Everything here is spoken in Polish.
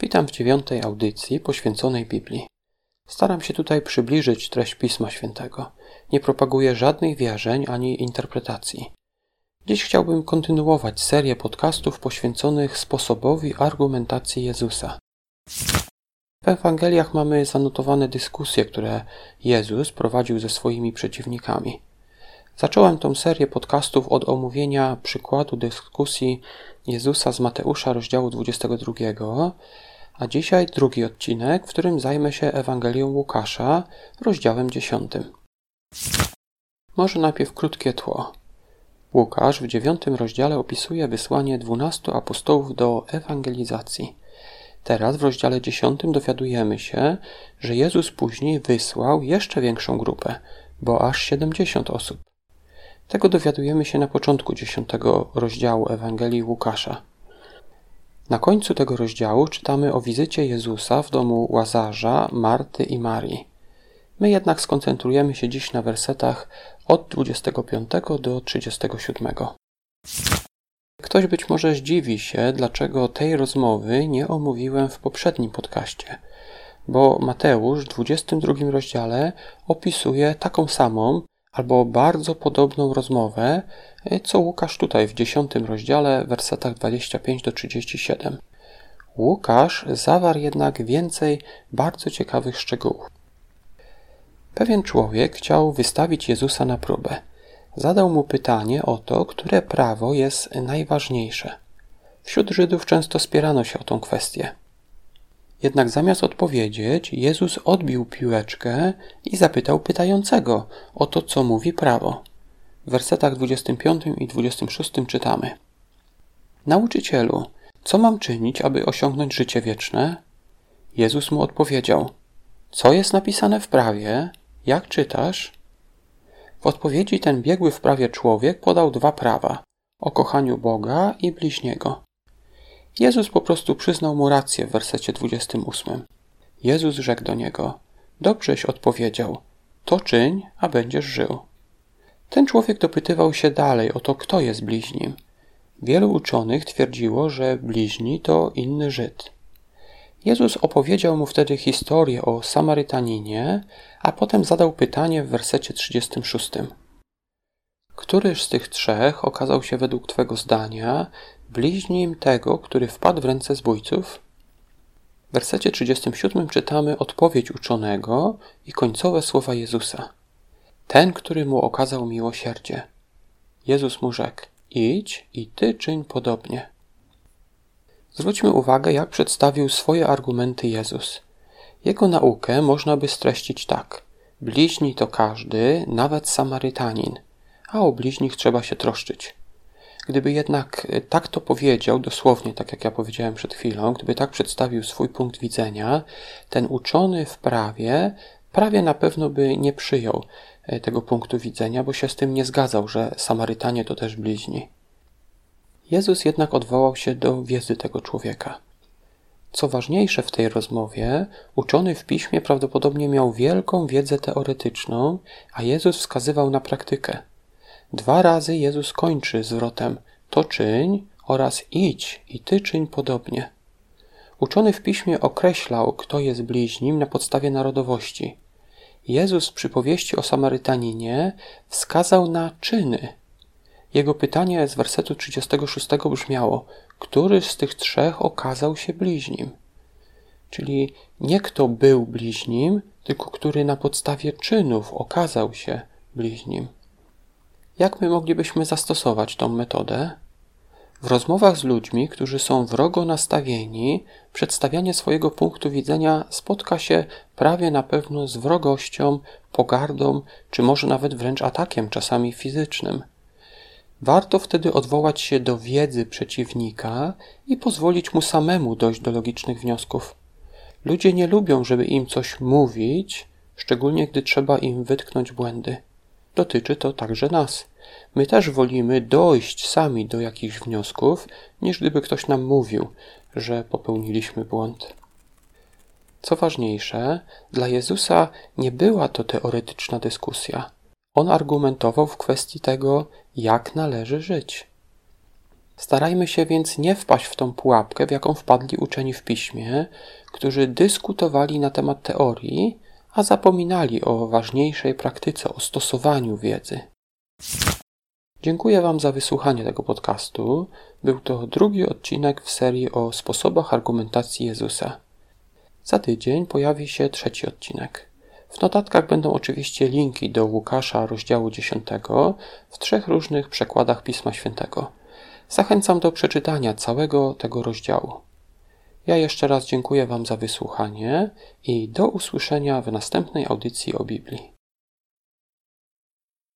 Witam w dziewiątej audycji poświęconej Biblii. Staram się tutaj przybliżyć treść Pisma Świętego. Nie propaguję żadnych wierzeń ani interpretacji. Dziś chciałbym kontynuować serię podcastów poświęconych sposobowi argumentacji Jezusa. W Ewangeliach mamy zanotowane dyskusje, które Jezus prowadził ze swoimi przeciwnikami. Zacząłem tę serię podcastów od omówienia przykładu dyskusji Jezusa z Mateusza rozdziału 22, a dzisiaj drugi odcinek, w którym zajmę się Ewangelią Łukasza, rozdziałem 10. Może najpierw krótkie tło. Łukasz w dziewiątym rozdziale opisuje wysłanie dwunastu apostołów do ewangelizacji. Teraz w rozdziale dziesiątym dowiadujemy się, że Jezus później wysłał jeszcze większą grupę, bo aż 70 osób. Tego dowiadujemy się na początku dziesiątego rozdziału Ewangelii Łukasza. Na końcu tego rozdziału czytamy o wizycie Jezusa w domu Łazarza, Marty i Marii. My jednak skoncentrujemy się dziś na wersetach od 25 do 37. Ktoś być może zdziwi się, dlaczego tej rozmowy nie omówiłem w poprzednim podcaście, bo Mateusz w 22 rozdziale opisuje taką samą albo bardzo podobną rozmowę, co Łukasz tutaj w 10 rozdziale, wersetach 25 do 37. Łukasz zawarł jednak więcej bardzo ciekawych szczegółów. Pewien człowiek chciał wystawić Jezusa na próbę. Zadał mu pytanie o to, które prawo jest najważniejsze. Wśród Żydów często spierano się o tą kwestię. Jednak zamiast odpowiedzieć, Jezus odbił piłeczkę i zapytał pytającego o to, co mówi prawo. W wersetach 25 i 26 czytamy: Nauczycielu, co mam czynić, aby osiągnąć życie wieczne? Jezus mu odpowiedział: Co jest napisane w prawie? Jak czytasz? W odpowiedzi ten biegły w prawie człowiek podał dwa prawa: o kochaniu Boga i bliźniego. Jezus po prostu przyznał mu rację w wersecie 28. Jezus rzekł do niego: Dobrześ odpowiedział, to czyń, a będziesz żył. Ten człowiek dopytywał się dalej o to, kto jest bliźnim. Wielu uczonych twierdziło, że bliźni to inny Żyd. Jezus opowiedział mu wtedy historię o Samarytaninie, a potem zadał pytanie w wersecie 36. Któryż z tych trzech okazał się według Twego zdania bliźnim tego, który wpadł w ręce zbójców? W wersecie 37 czytamy odpowiedź uczonego i końcowe słowa Jezusa. Ten, który mu okazał miłosierdzie. Jezus mu rzekł: Idź i ty czyń podobnie. Zwróćmy uwagę, jak przedstawił swoje argumenty Jezus. Jego naukę można by streścić tak: Bliźni to każdy, nawet Samarytanin, a o bliźnich trzeba się troszczyć. Gdyby jednak e, tak to powiedział, dosłownie tak jak ja powiedziałem przed chwilą, gdyby tak przedstawił swój punkt widzenia, ten uczony w prawie prawie na pewno by nie przyjął e, tego punktu widzenia, bo się z tym nie zgadzał, że Samarytanie to też bliźni. Jezus jednak odwołał się do wiedzy tego człowieka. Co ważniejsze w tej rozmowie, uczony w piśmie prawdopodobnie miał wielką wiedzę teoretyczną, a Jezus wskazywał na praktykę. Dwa razy Jezus kończy zwrotem to czyń oraz idź i ty czyń podobnie. Uczony w piśmie określał, kto jest bliźnim na podstawie narodowości. Jezus w przypowieści o Samarytaninie wskazał na czyny. Jego pytanie z wersetu 36 brzmiało: Który z tych trzech okazał się bliźnim? Czyli nie kto był bliźnim, tylko który na podstawie czynów okazał się bliźnim. Jak my moglibyśmy zastosować tą metodę? W rozmowach z ludźmi, którzy są wrogo nastawieni, przedstawianie swojego punktu widzenia spotka się prawie na pewno z wrogością, pogardą, czy może nawet wręcz atakiem, czasami fizycznym. Warto wtedy odwołać się do wiedzy przeciwnika i pozwolić mu samemu dojść do logicznych wniosków. Ludzie nie lubią, żeby im coś mówić, szczególnie gdy trzeba im wytknąć błędy. Dotyczy to także nas. My też wolimy dojść sami do jakichś wniosków, niż gdyby ktoś nam mówił, że popełniliśmy błąd. Co ważniejsze, dla Jezusa nie była to teoretyczna dyskusja. On argumentował w kwestii tego, jak należy żyć. Starajmy się więc nie wpaść w tą pułapkę, w jaką wpadli uczeni w piśmie, którzy dyskutowali na temat teorii, a zapominali o ważniejszej praktyce, o stosowaniu wiedzy. Dziękuję Wam za wysłuchanie tego podcastu. Był to drugi odcinek w serii o sposobach argumentacji Jezusa. Za tydzień pojawi się trzeci odcinek. W notatkach będą oczywiście linki do Łukasza rozdziału 10 w trzech różnych przekładach Pisma Świętego. Zachęcam do przeczytania całego tego rozdziału. Ja jeszcze raz dziękuję Wam za wysłuchanie i do usłyszenia w następnej audycji o Biblii.